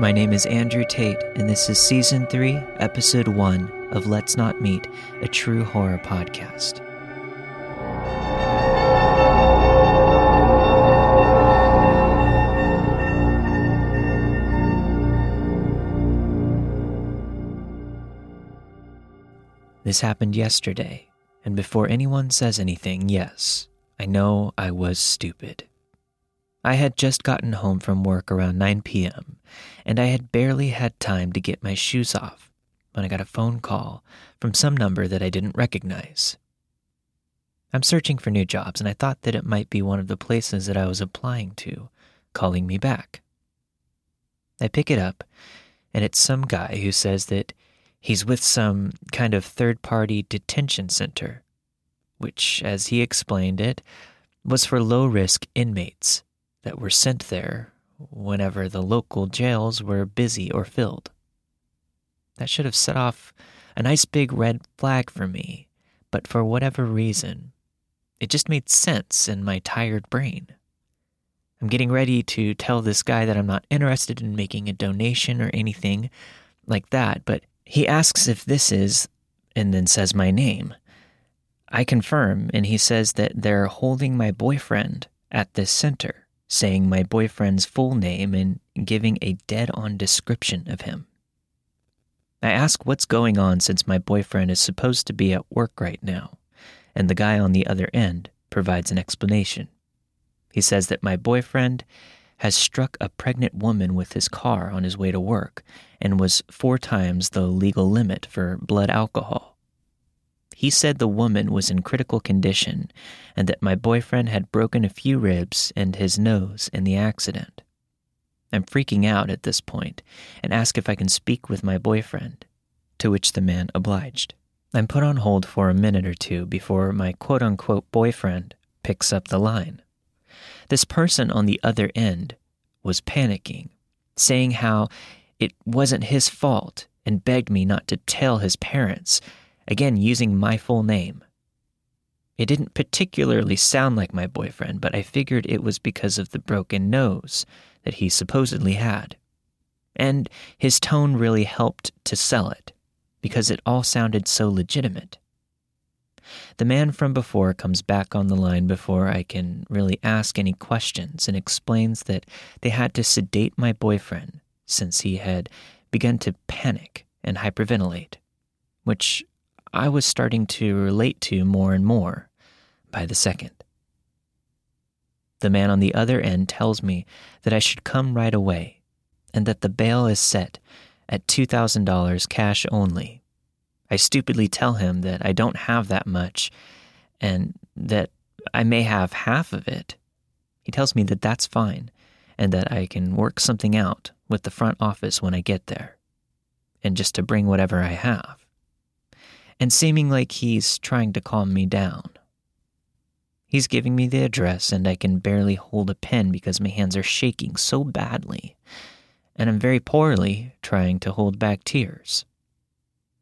My name is Andrew Tate, and this is Season 3, Episode 1 of Let's Not Meet, a true horror podcast. This happened yesterday, and before anyone says anything, yes, I know I was stupid. I had just gotten home from work around 9 p.m., and I had barely had time to get my shoes off when I got a phone call from some number that I didn't recognize. I'm searching for new jobs, and I thought that it might be one of the places that I was applying to calling me back. I pick it up, and it's some guy who says that he's with some kind of third party detention center, which, as he explained it, was for low risk inmates that were sent there whenever the local jails were busy or filled. That should have set off a nice big red flag for me, but for whatever reason, it just made sense in my tired brain. I'm getting ready to tell this guy that I'm not interested in making a donation or anything like that, but he asks if this is, and then says my name. I confirm, and he says that they're holding my boyfriend at this center saying my boyfriend's full name and giving a dead on description of him. I ask what's going on since my boyfriend is supposed to be at work right now, and the guy on the other end provides an explanation. He says that my boyfriend has struck a pregnant woman with his car on his way to work and was four times the legal limit for blood alcohol. He said the woman was in critical condition and that my boyfriend had broken a few ribs and his nose in the accident. I'm freaking out at this point and ask if I can speak with my boyfriend, to which the man obliged. I'm put on hold for a minute or two before my quote unquote boyfriend picks up the line. This person on the other end was panicking, saying how it wasn't his fault and begged me not to tell his parents again using my full name. It didn't particularly sound like my boyfriend, but I figured it was because of the broken nose that he supposedly had. And his tone really helped to sell it, because it all sounded so legitimate. The man from before comes back on the line before I can really ask any questions and explains that they had to sedate my boyfriend since he had begun to panic and hyperventilate, which I was starting to relate to more and more by the second. The man on the other end tells me that I should come right away and that the bail is set at $2,000 cash only. I stupidly tell him that I don't have that much and that I may have half of it. He tells me that that's fine and that I can work something out with the front office when I get there and just to bring whatever I have and seeming like he's trying to calm me down. He's giving me the address, and I can barely hold a pen because my hands are shaking so badly, and I'm very poorly trying to hold back tears.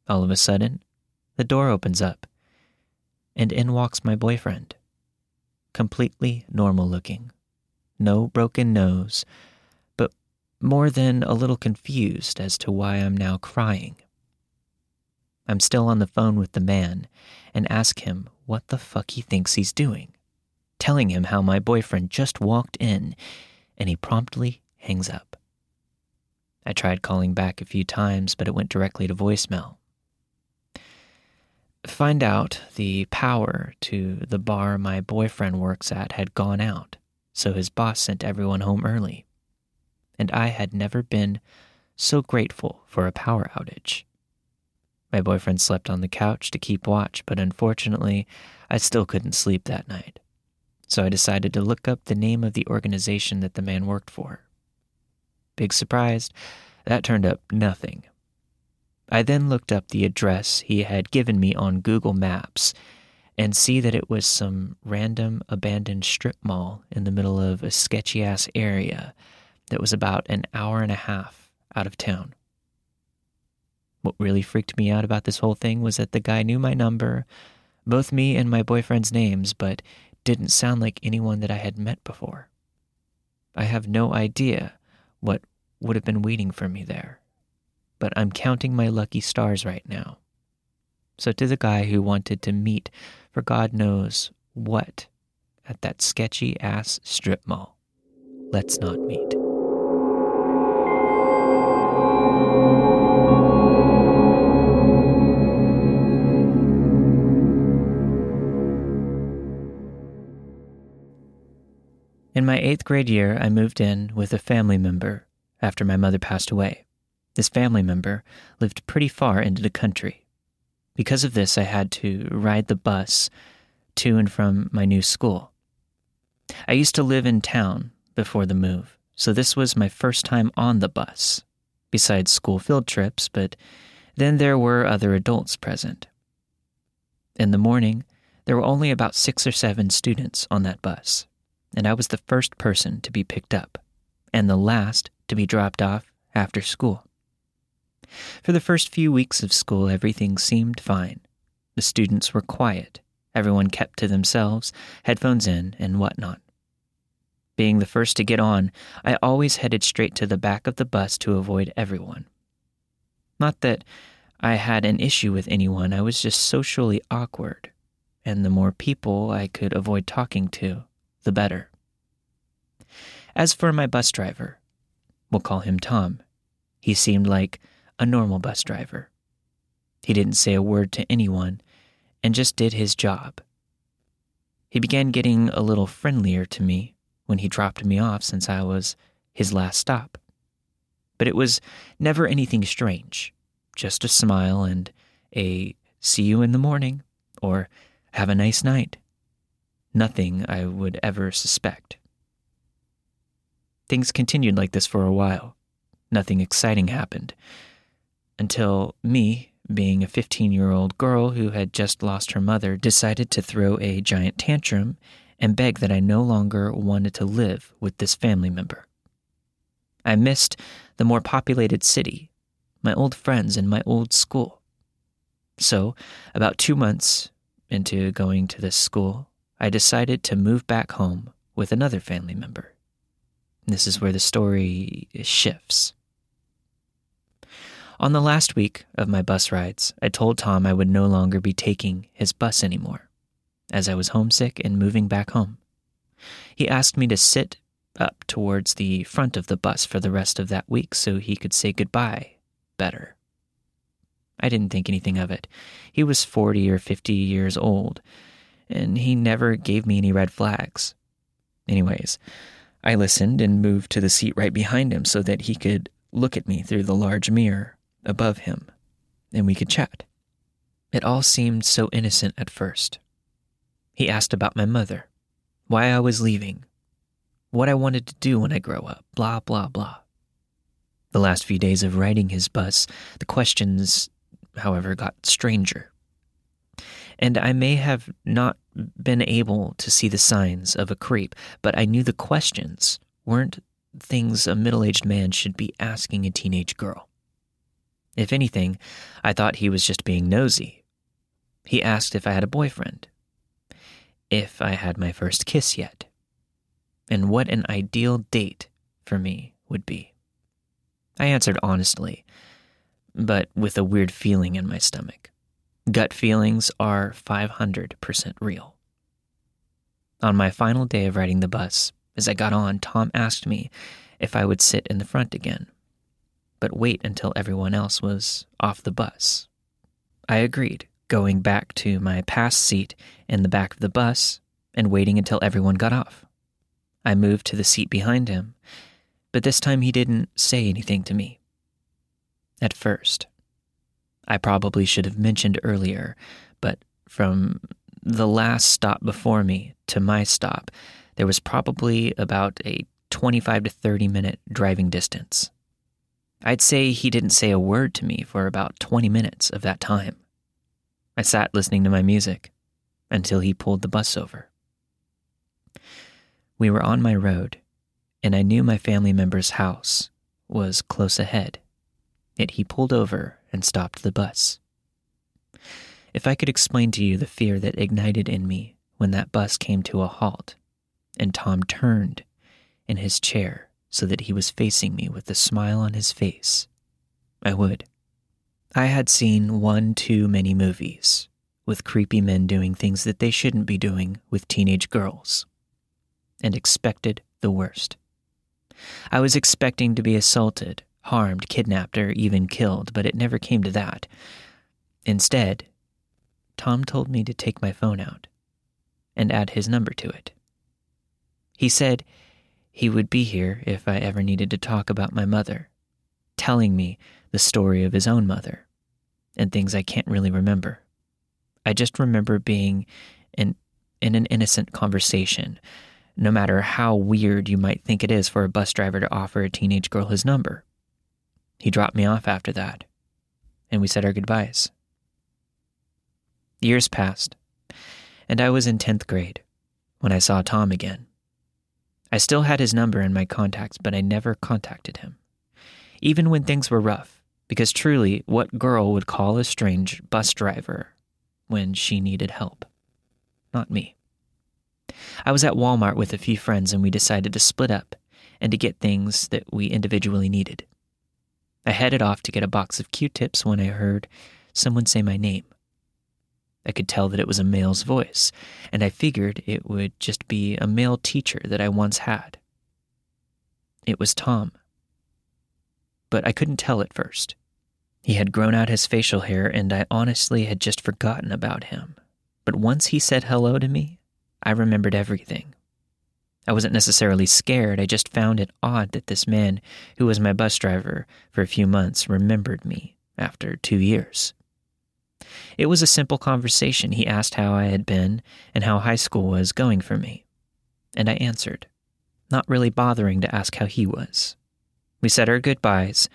All of a sudden, the door opens up, and in walks my boyfriend. Completely normal looking, no broken nose, but more than a little confused as to why I'm now crying. I'm still on the phone with the man and ask him what the fuck he thinks he's doing, telling him how my boyfriend just walked in and he promptly hangs up. I tried calling back a few times, but it went directly to voicemail. Find out the power to the bar my boyfriend works at had gone out, so his boss sent everyone home early. And I had never been so grateful for a power outage. My boyfriend slept on the couch to keep watch, but unfortunately, I still couldn't sleep that night. So I decided to look up the name of the organization that the man worked for. Big surprise, that turned up nothing. I then looked up the address he had given me on Google Maps and see that it was some random abandoned strip mall in the middle of a sketchy ass area that was about an hour and a half out of town. What really freaked me out about this whole thing was that the guy knew my number, both me and my boyfriend's names, but didn't sound like anyone that I had met before. I have no idea what would have been waiting for me there. But I'm counting my lucky stars right now. So, to the guy who wanted to meet for God knows what at that sketchy ass strip mall, let's not meet. In my eighth grade year, I moved in with a family member after my mother passed away. This family member lived pretty far into the country. Because of this, I had to ride the bus to and from my new school. I used to live in town before the move, so this was my first time on the bus, besides school field trips, but then there were other adults present. In the morning, there were only about six or seven students on that bus and I was the first person to be picked up, and the last to be dropped off after school. For the first few weeks of school, everything seemed fine. The students were quiet, everyone kept to themselves, headphones in, and whatnot. Being the first to get on, I always headed straight to the back of the bus to avoid everyone. Not that I had an issue with anyone, I was just socially awkward, and the more people I could avoid talking to, the better. As for my bus driver, we'll call him Tom. He seemed like a normal bus driver. He didn't say a word to anyone and just did his job. He began getting a little friendlier to me when he dropped me off since I was his last stop. But it was never anything strange, just a smile and a see you in the morning or have a nice night nothing I would ever suspect. Things continued like this for a while. Nothing exciting happened. Until me, being a 15 year old girl who had just lost her mother, decided to throw a giant tantrum and beg that I no longer wanted to live with this family member. I missed the more populated city, my old friends, and my old school. So, about two months into going to this school, I decided to move back home with another family member. This is where the story shifts. On the last week of my bus rides, I told Tom I would no longer be taking his bus anymore, as I was homesick and moving back home. He asked me to sit up towards the front of the bus for the rest of that week so he could say goodbye better. I didn't think anything of it. He was 40 or 50 years old, and he never gave me any red flags. Anyways, I listened and moved to the seat right behind him so that he could look at me through the large mirror above him, and we could chat. It all seemed so innocent at first. He asked about my mother, why I was leaving, what I wanted to do when I grow up, blah, blah, blah. The last few days of riding his bus, the questions, however, got stranger and I may have not been able to see the signs of a creep, but I knew the questions weren't things a middle aged man should be asking a teenage girl. If anything, I thought he was just being nosy. He asked if I had a boyfriend, if I had my first kiss yet, and what an ideal date for me would be. I answered honestly, but with a weird feeling in my stomach. Gut feelings are 500% real. On my final day of riding the bus, as I got on, Tom asked me if I would sit in the front again, but wait until everyone else was off the bus. I agreed, going back to my past seat in the back of the bus and waiting until everyone got off. I moved to the seat behind him, but this time he didn't say anything to me. At first, I probably should have mentioned earlier, but from the last stop before me to my stop, there was probably about a 25 to 30 minute driving distance. I'd say he didn't say a word to me for about 20 minutes of that time. I sat listening to my music until he pulled the bus over. We were on my road, and I knew my family member's house was close ahead. Yet he pulled over and stopped the bus. If I could explain to you the fear that ignited in me when that bus came to a halt and Tom turned in his chair so that he was facing me with a smile on his face, I would. I had seen one too many movies with creepy men doing things that they shouldn't be doing with teenage girls, and expected the worst. I was expecting to be assaulted, harmed, kidnapped, or even killed, but it never came to that. Instead, Tom told me to take my phone out and add his number to it. He said he would be here if I ever needed to talk about my mother, telling me the story of his own mother and things I can't really remember. I just remember being in, in an innocent conversation, no matter how weird you might think it is for a bus driver to offer a teenage girl his number. He dropped me off after that, and we said our goodbyes. Years passed, and I was in 10th grade when I saw Tom again. I still had his number in my contacts, but I never contacted him. Even when things were rough, because truly, what girl would call a strange bus driver when she needed help? Not me. I was at Walmart with a few friends and we decided to split up and to get things that we individually needed. I headed off to get a box of Q tips when I heard someone say my name. I could tell that it was a male's voice, and I figured it would just be a male teacher that I once had. It was Tom. But I couldn't tell at first. He had grown out his facial hair, and I honestly had just forgotten about him. But once he said hello to me, I remembered everything. I wasn't necessarily scared, I just found it odd that this man, who was my bus driver for a few months, remembered me after two years. It was a simple conversation. He asked how I had been and how high school was going for me. And I answered, not really bothering to ask how he was. We said our goodbyes,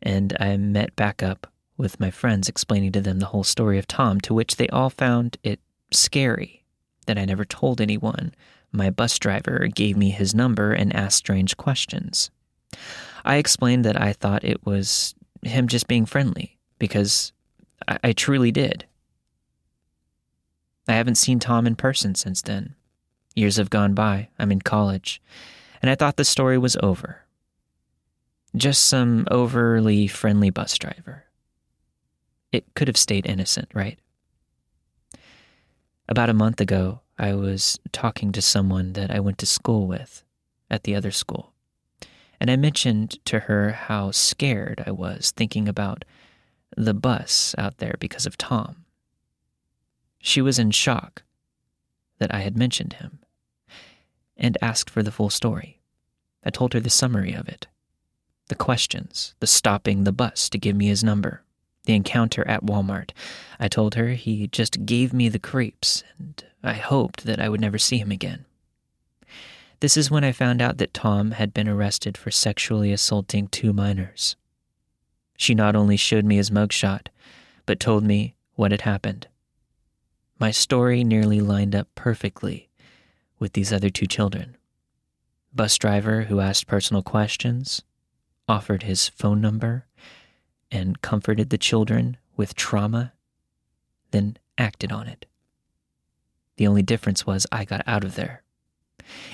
and I met back up with my friends explaining to them the whole story of Tom, to which they all found it scary that I never told anyone my bus driver gave me his number and asked strange questions. I explained that I thought it was him just being friendly, because I, I truly did. I haven't seen Tom in person since then. Years have gone by, I'm in college, and I thought the story was over. Just some overly friendly bus driver. It could have stayed innocent, right? About a month ago, I was talking to someone that I went to school with at the other school, and I mentioned to her how scared I was thinking about the bus out there because of Tom. She was in shock that I had mentioned him and asked for the full story. I told her the summary of it the questions, the stopping the bus to give me his number, the encounter at Walmart. I told her he just gave me the creeps, and I hoped that I would never see him again. This is when I found out that Tom had been arrested for sexually assaulting two minors. She not only showed me his mugshot, but told me what had happened. My story nearly lined up perfectly with these other two children. Bus driver who asked personal questions, offered his phone number, and comforted the children with trauma, then acted on it. The only difference was I got out of there.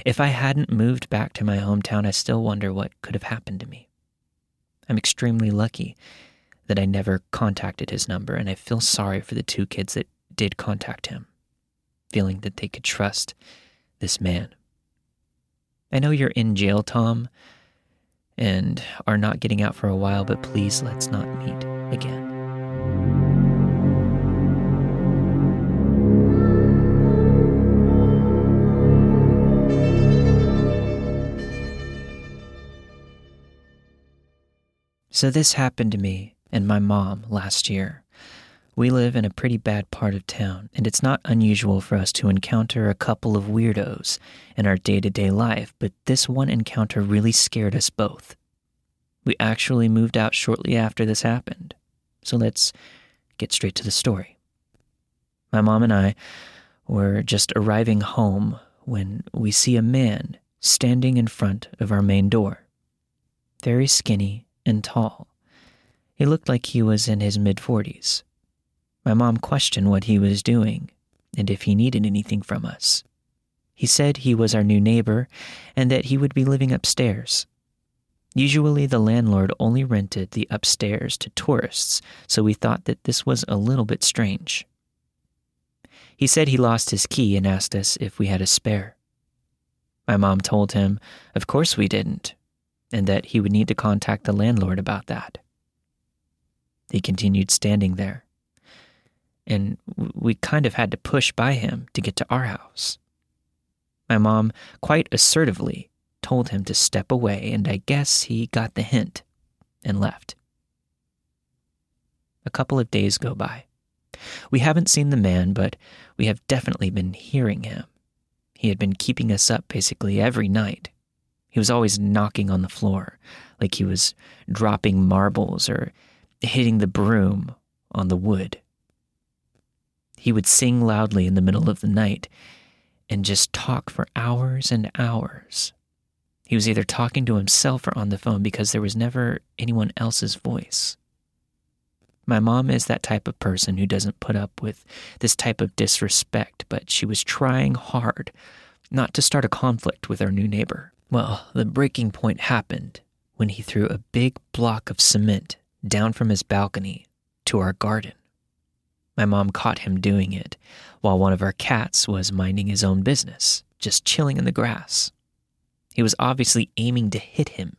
If I hadn't moved back to my hometown, I still wonder what could have happened to me. I'm extremely lucky that I never contacted his number, and I feel sorry for the two kids that did contact him, feeling that they could trust this man. I know you're in jail, Tom, and are not getting out for a while, but please let's not meet again. So, this happened to me and my mom last year. We live in a pretty bad part of town, and it's not unusual for us to encounter a couple of weirdos in our day to day life, but this one encounter really scared us both. We actually moved out shortly after this happened, so let's get straight to the story. My mom and I were just arriving home when we see a man standing in front of our main door. Very skinny and tall. He looked like he was in his mid 40s. My mom questioned what he was doing and if he needed anything from us. He said he was our new neighbor and that he would be living upstairs. Usually, the landlord only rented the upstairs to tourists, so we thought that this was a little bit strange. He said he lost his key and asked us if we had a spare. My mom told him, of course we didn't, and that he would need to contact the landlord about that. He continued standing there, and we kind of had to push by him to get to our house. My mom quite assertively told him to step away, and I guess he got the hint and left. A couple of days go by. We haven't seen the man, but we have definitely been hearing him. He had been keeping us up basically every night. He was always knocking on the floor, like he was dropping marbles or hitting the broom on the wood. He would sing loudly in the middle of the night and just talk for hours and hours. He was either talking to himself or on the phone because there was never anyone else's voice. My mom is that type of person who doesn't put up with this type of disrespect, but she was trying hard not to start a conflict with our new neighbor. Well, the breaking point happened when he threw a big block of cement down from his balcony to our garden. My mom caught him doing it while one of our cats was minding his own business, just chilling in the grass. He was obviously aiming to hit him,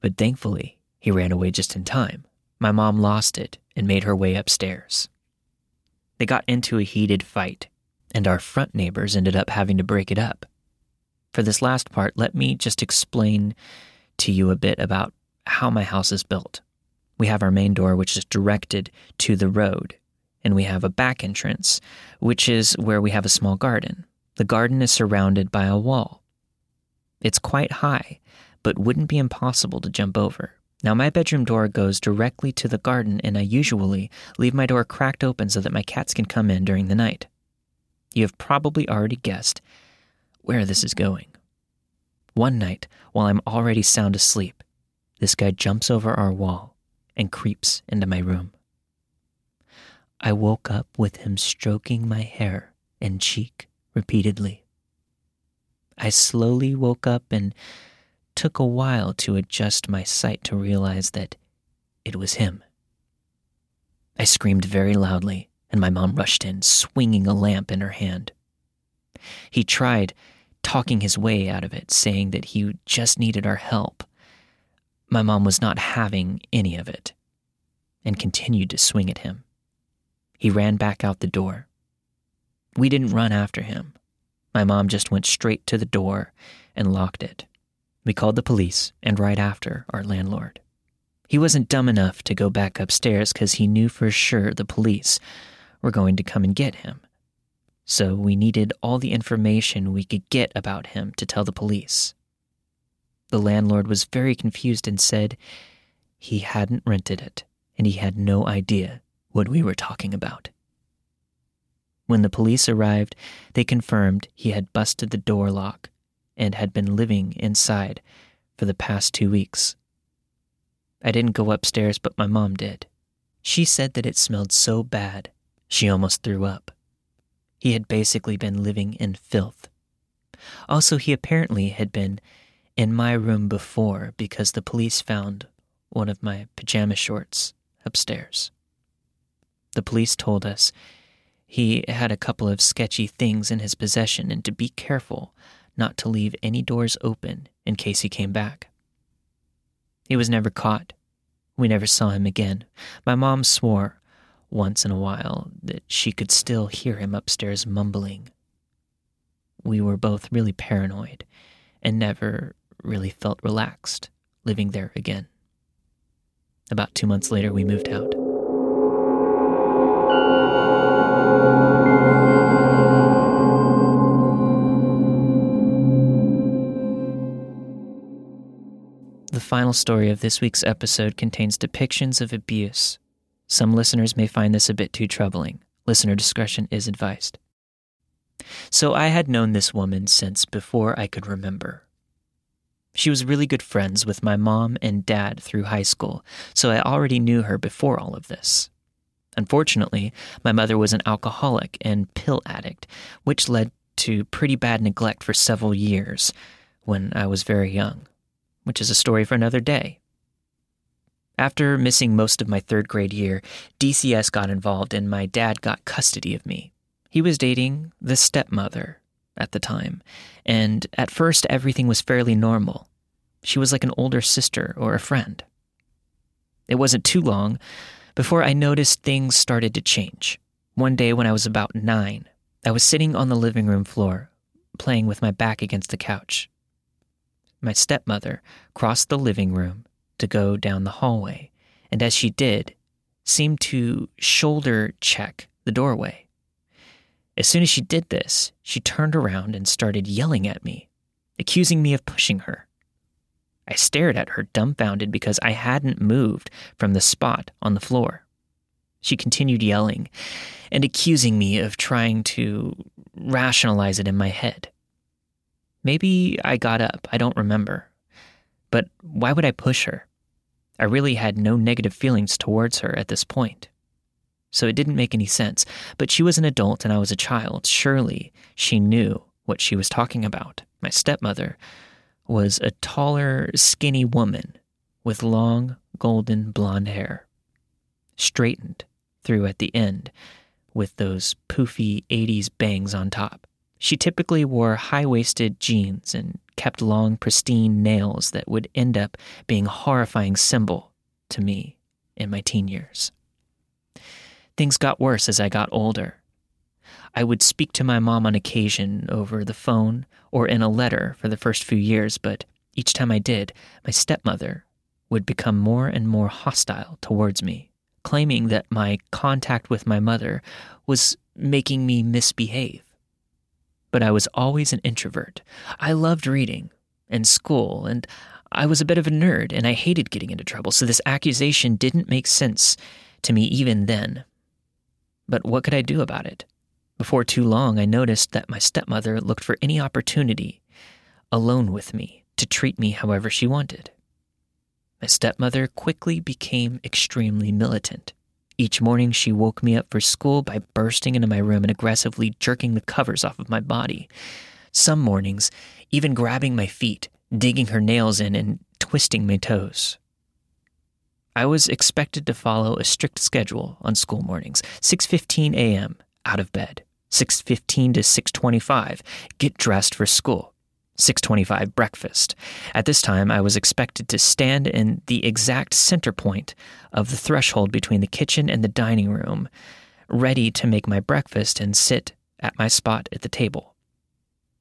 but thankfully, he ran away just in time. My mom lost it and made her way upstairs. They got into a heated fight, and our front neighbors ended up having to break it up. For this last part, let me just explain to you a bit about how my house is built. We have our main door, which is directed to the road, and we have a back entrance, which is where we have a small garden. The garden is surrounded by a wall. It's quite high, but wouldn't be impossible to jump over. Now, my bedroom door goes directly to the garden, and I usually leave my door cracked open so that my cats can come in during the night. You have probably already guessed where this is going. One night, while I'm already sound asleep, this guy jumps over our wall and creeps into my room. I woke up with him stroking my hair and cheek repeatedly. I slowly woke up and took a while to adjust my sight to realize that it was him. I screamed very loudly, and my mom rushed in, swinging a lamp in her hand. He tried talking his way out of it, saying that he just needed our help. My mom was not having any of it and continued to swing at him. He ran back out the door. We didn't run after him. My mom just went straight to the door and locked it. We called the police, and right after, our landlord. He wasn't dumb enough to go back upstairs because he knew for sure the police were going to come and get him. So we needed all the information we could get about him to tell the police. The landlord was very confused and said he hadn't rented it and he had no idea what we were talking about. When the police arrived, they confirmed he had busted the door lock and had been living inside for the past two weeks. I didn't go upstairs, but my mom did. She said that it smelled so bad, she almost threw up. He had basically been living in filth. Also, he apparently had been in my room before because the police found one of my pajama shorts upstairs. The police told us he had a couple of sketchy things in his possession and to be careful not to leave any doors open in case he came back. He was never caught. We never saw him again. My mom swore once in a while that she could still hear him upstairs mumbling. We were both really paranoid and never really felt relaxed living there again. About two months later, we moved out. Final story of this week's episode contains depictions of abuse. Some listeners may find this a bit too troubling. Listener discretion is advised. So I had known this woman since before I could remember. She was really good friends with my mom and dad through high school, so I already knew her before all of this. Unfortunately, my mother was an alcoholic and pill addict, which led to pretty bad neglect for several years when I was very young. Which is a story for another day. After missing most of my third grade year, DCS got involved and my dad got custody of me. He was dating the stepmother at the time, and at first everything was fairly normal. She was like an older sister or a friend. It wasn't too long before I noticed things started to change. One day when I was about nine, I was sitting on the living room floor, playing with my back against the couch. My stepmother crossed the living room to go down the hallway, and as she did, seemed to shoulder check the doorway. As soon as she did this, she turned around and started yelling at me, accusing me of pushing her. I stared at her dumbfounded because I hadn't moved from the spot on the floor. She continued yelling and accusing me of trying to rationalize it in my head. Maybe I got up, I don't remember. But why would I push her? I really had no negative feelings towards her at this point. So it didn't make any sense. But she was an adult and I was a child. Surely she knew what she was talking about. My stepmother was a taller, skinny woman with long, golden blonde hair, straightened through at the end with those poofy 80s bangs on top. She typically wore high waisted jeans and kept long, pristine nails that would end up being a horrifying symbol to me in my teen years. Things got worse as I got older. I would speak to my mom on occasion over the phone or in a letter for the first few years, but each time I did, my stepmother would become more and more hostile towards me, claiming that my contact with my mother was making me misbehave but I was always an introvert. I loved reading and school, and I was a bit of a nerd, and I hated getting into trouble, so this accusation didn't make sense to me even then. But what could I do about it? Before too long, I noticed that my stepmother looked for any opportunity, alone with me, to treat me however she wanted. My stepmother quickly became extremely militant. Each morning, she woke me up for school by bursting into my room and aggressively jerking the covers off of my body. Some mornings, even grabbing my feet, digging her nails in, and twisting my toes. I was expected to follow a strict schedule on school mornings 6:15 a.m. out of bed 6:15 to 6:25 get dressed for school 625 breakfast. At this time, I was expected to stand in the exact center point of the threshold between the kitchen and the dining room, ready to make my breakfast and sit at my spot at the table.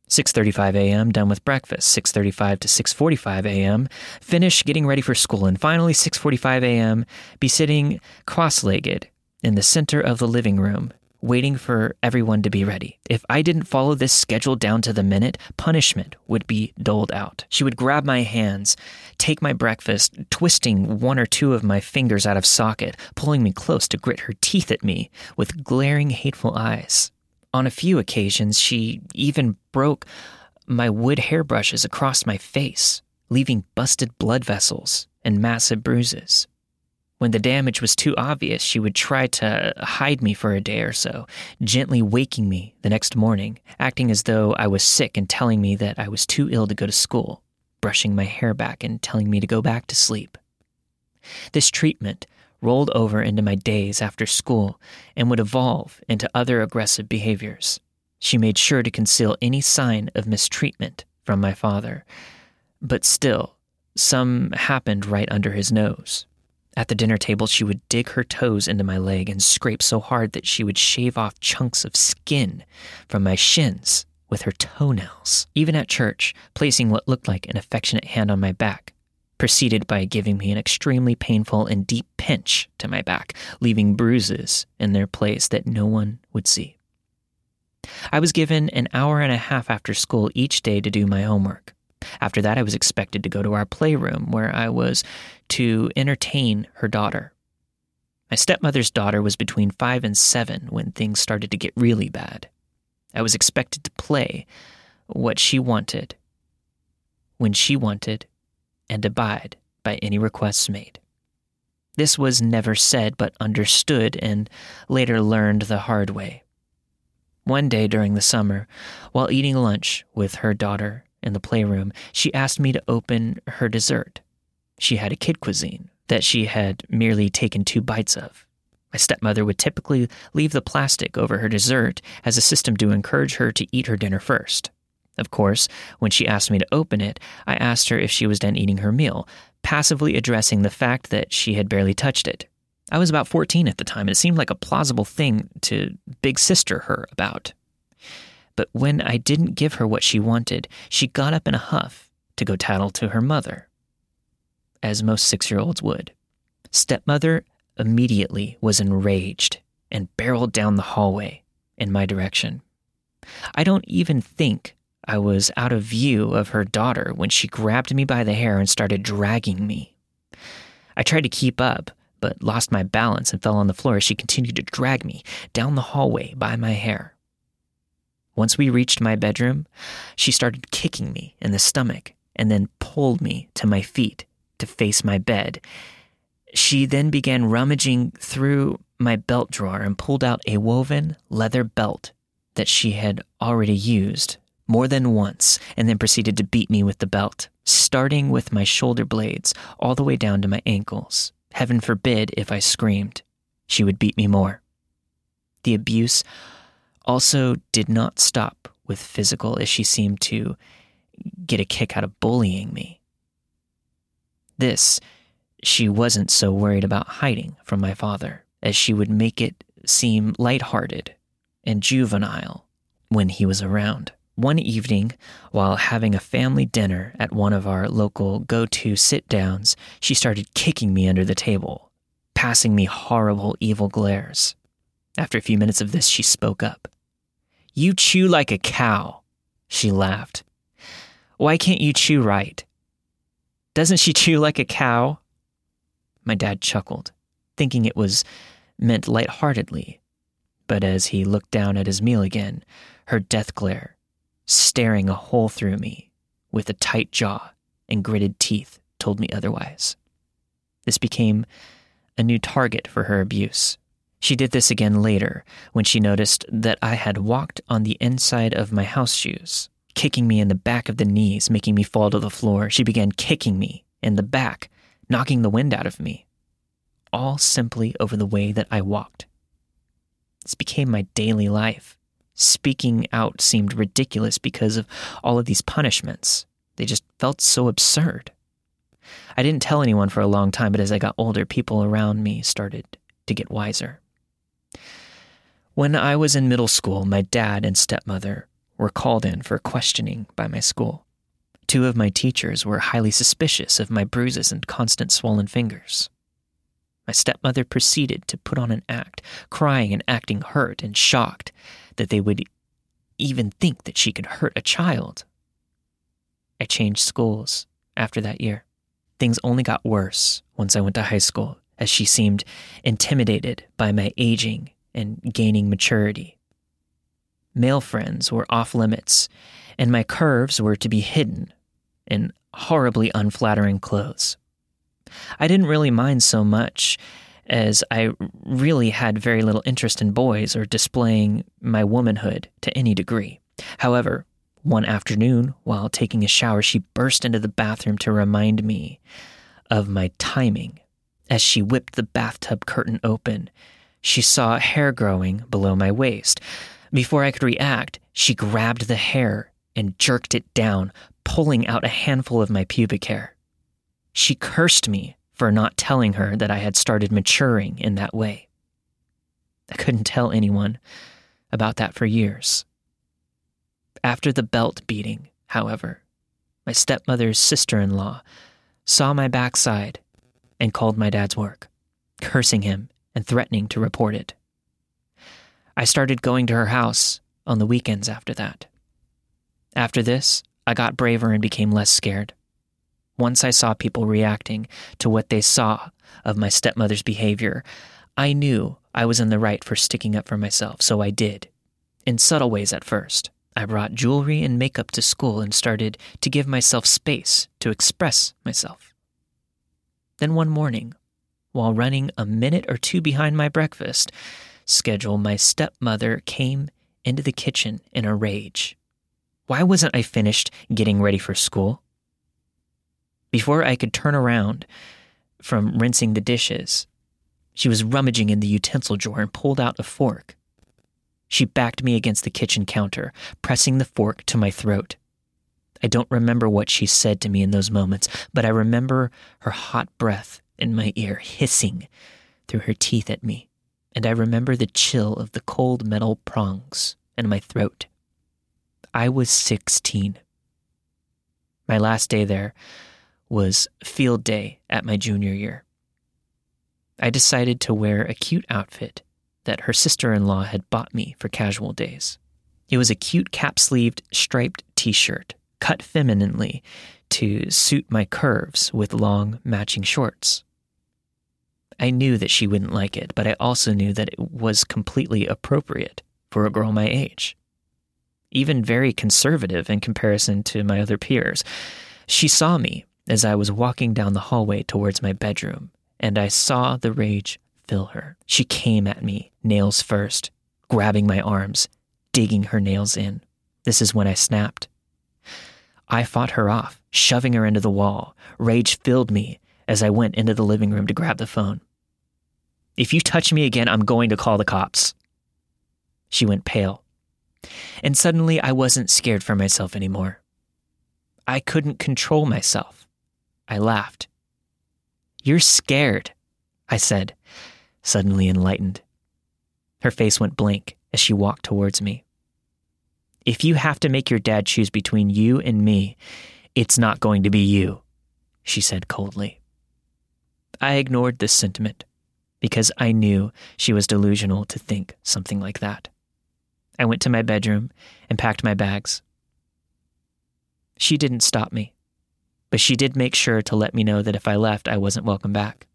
6:35 a.m. done with breakfast, 6:35 to 6:45 a.m. finish getting ready for school and finally 6:45 a.m. be sitting cross-legged in the center of the living room waiting for everyone to be ready. If I didn't follow this schedule down to the minute, punishment would be doled out. She would grab my hands, take my breakfast, twisting one or two of my fingers out of socket, pulling me close to grit her teeth at me with glaring, hateful eyes. On a few occasions, she even broke my wood hairbrushes across my face, leaving busted blood vessels and massive bruises. When the damage was too obvious, she would try to hide me for a day or so, gently waking me the next morning, acting as though I was sick and telling me that I was too ill to go to school, brushing my hair back and telling me to go back to sleep. This treatment rolled over into my days after school and would evolve into other aggressive behaviors. She made sure to conceal any sign of mistreatment from my father, but still, some happened right under his nose. At the dinner table, she would dig her toes into my leg and scrape so hard that she would shave off chunks of skin from my shins with her toenails. Even at church, placing what looked like an affectionate hand on my back, preceded by giving me an extremely painful and deep pinch to my back, leaving bruises in their place that no one would see. I was given an hour and a half after school each day to do my homework. After that, I was expected to go to our playroom where I was to entertain her daughter. My stepmother's daughter was between five and seven when things started to get really bad. I was expected to play what she wanted, when she wanted, and abide by any requests made. This was never said but understood and later learned the hard way. One day during the summer, while eating lunch with her daughter, in the playroom, she asked me to open her dessert. She had a kid cuisine that she had merely taken two bites of. My stepmother would typically leave the plastic over her dessert as a system to encourage her to eat her dinner first. Of course, when she asked me to open it, I asked her if she was done eating her meal, passively addressing the fact that she had barely touched it. I was about 14 at the time, and it seemed like a plausible thing to big sister her about. But when I didn't give her what she wanted, she got up in a huff to go tattle to her mother, as most six year olds would. Stepmother immediately was enraged and barreled down the hallway in my direction. I don't even think I was out of view of her daughter when she grabbed me by the hair and started dragging me. I tried to keep up, but lost my balance and fell on the floor as she continued to drag me down the hallway by my hair. Once we reached my bedroom, she started kicking me in the stomach and then pulled me to my feet to face my bed. She then began rummaging through my belt drawer and pulled out a woven leather belt that she had already used more than once and then proceeded to beat me with the belt, starting with my shoulder blades all the way down to my ankles. Heaven forbid if I screamed, she would beat me more. The abuse also did not stop with physical as she seemed to get a kick out of bullying me. This, she wasn't so worried about hiding from my father, as she would make it seem light-hearted and juvenile when he was around. One evening, while having a family dinner at one of our local go to sit downs, she started kicking me under the table, passing me horrible, evil glares. After a few minutes of this, she spoke up. You chew like a cow, she laughed. Why can't you chew right? Doesn't she chew like a cow? My dad chuckled, thinking it was meant light-heartedly. But as he looked down at his meal again, her death glare staring a hole through me with a tight jaw and gritted teeth told me otherwise. This became a new target for her abuse. She did this again later when she noticed that I had walked on the inside of my house shoes, kicking me in the back of the knees, making me fall to the floor. She began kicking me in the back, knocking the wind out of me, all simply over the way that I walked. This became my daily life. Speaking out seemed ridiculous because of all of these punishments. They just felt so absurd. I didn't tell anyone for a long time, but as I got older, people around me started to get wiser. When I was in middle school, my dad and stepmother were called in for questioning by my school. Two of my teachers were highly suspicious of my bruises and constant swollen fingers. My stepmother proceeded to put on an act, crying and acting hurt and shocked that they would even think that she could hurt a child. I changed schools after that year. Things only got worse once I went to high school, as she seemed intimidated by my aging and gaining maturity. Male friends were off limits, and my curves were to be hidden in horribly unflattering clothes. I didn't really mind so much as I really had very little interest in boys or displaying my womanhood to any degree. However, one afternoon, while taking a shower, she burst into the bathroom to remind me of my timing. As she whipped the bathtub curtain open, she saw hair growing below my waist. Before I could react, she grabbed the hair and jerked it down, pulling out a handful of my pubic hair. She cursed me for not telling her that I had started maturing in that way. I couldn't tell anyone about that for years. After the belt beating, however, my stepmother's sister in law saw my backside and called my dad's work, cursing him and threatening to report it. I started going to her house on the weekends after that. After this, I got braver and became less scared. Once I saw people reacting to what they saw of my stepmother's behavior, I knew I was in the right for sticking up for myself, so I did. In subtle ways at first. I brought jewelry and makeup to school and started to give myself space to express myself. Then one morning, while running a minute or two behind my breakfast schedule, my stepmother came into the kitchen in a rage. Why wasn't I finished getting ready for school? Before I could turn around from rinsing the dishes, she was rummaging in the utensil drawer and pulled out a fork. She backed me against the kitchen counter, pressing the fork to my throat. I don't remember what she said to me in those moments, but I remember her hot breath in my ear hissing through her teeth at me, and I remember the chill of the cold metal prongs in my throat. I was 16. My last day there was field day at my junior year. I decided to wear a cute outfit that her sister in law had bought me for casual days. It was a cute cap sleeved striped t shirt, cut femininely to suit my curves with long matching shorts. I knew that she wouldn't like it, but I also knew that it was completely appropriate for a girl my age. Even very conservative in comparison to my other peers. She saw me as I was walking down the hallway towards my bedroom, and I saw the rage fill her. She came at me, nails first, grabbing my arms, digging her nails in. This is when I snapped. I fought her off, shoving her into the wall. Rage filled me as I went into the living room to grab the phone. If you touch me again, I'm going to call the cops. She went pale. And suddenly I wasn't scared for myself anymore. I couldn't control myself. I laughed. You're scared, I said, suddenly enlightened. Her face went blank as she walked towards me. If you have to make your dad choose between you and me, it's not going to be you, she said coldly. I ignored this sentiment because I knew she was delusional to think something like that. I went to my bedroom and packed my bags. She didn't stop me, but she did make sure to let me know that if I left, I wasn't welcome back.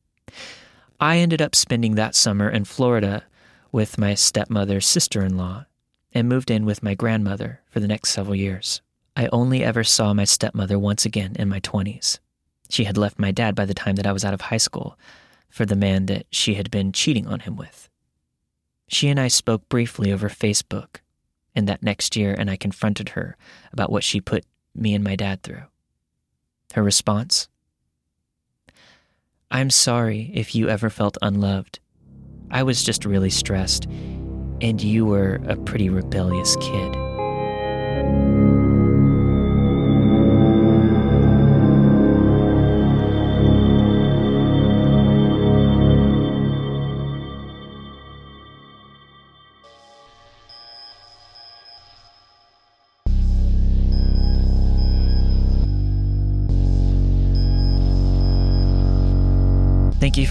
I ended up spending that summer in Florida with my stepmother's sister in law and moved in with my grandmother for the next several years. I only ever saw my stepmother once again in my 20s. She had left my dad by the time that I was out of high school, for the man that she had been cheating on him with. She and I spoke briefly over Facebook and that next year, and I confronted her about what she put me and my dad through. Her response I'm sorry if you ever felt unloved. I was just really stressed, and you were a pretty rebellious kid.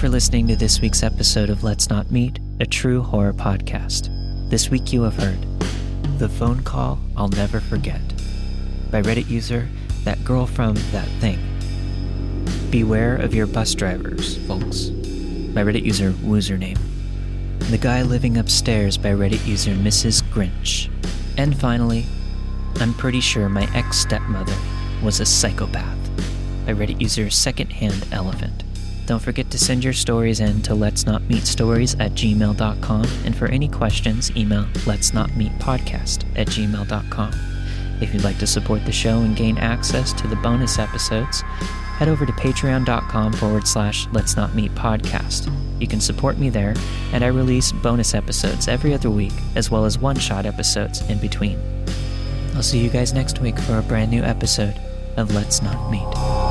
For listening to this week's episode of Let's Not Meet, a true horror podcast. This week you have heard The Phone Call I'll Never Forget by Reddit user That Girl from That Thing. Beware of your bus drivers, folks, by Reddit user Woosername. The Guy Living Upstairs by Reddit user Mrs. Grinch. And finally, I'm pretty sure my ex stepmother was a psychopath by Reddit user Secondhand Elephant. Don't forget to send your stories in to let's not meet stories at gmail.com. And for any questions, email let's not meet podcast at gmail.com. If you'd like to support the show and gain access to the bonus episodes, head over to patreon.com forward slash let's not meet podcast. You can support me there, and I release bonus episodes every other week, as well as one shot episodes in between. I'll see you guys next week for a brand new episode of Let's Not Meet.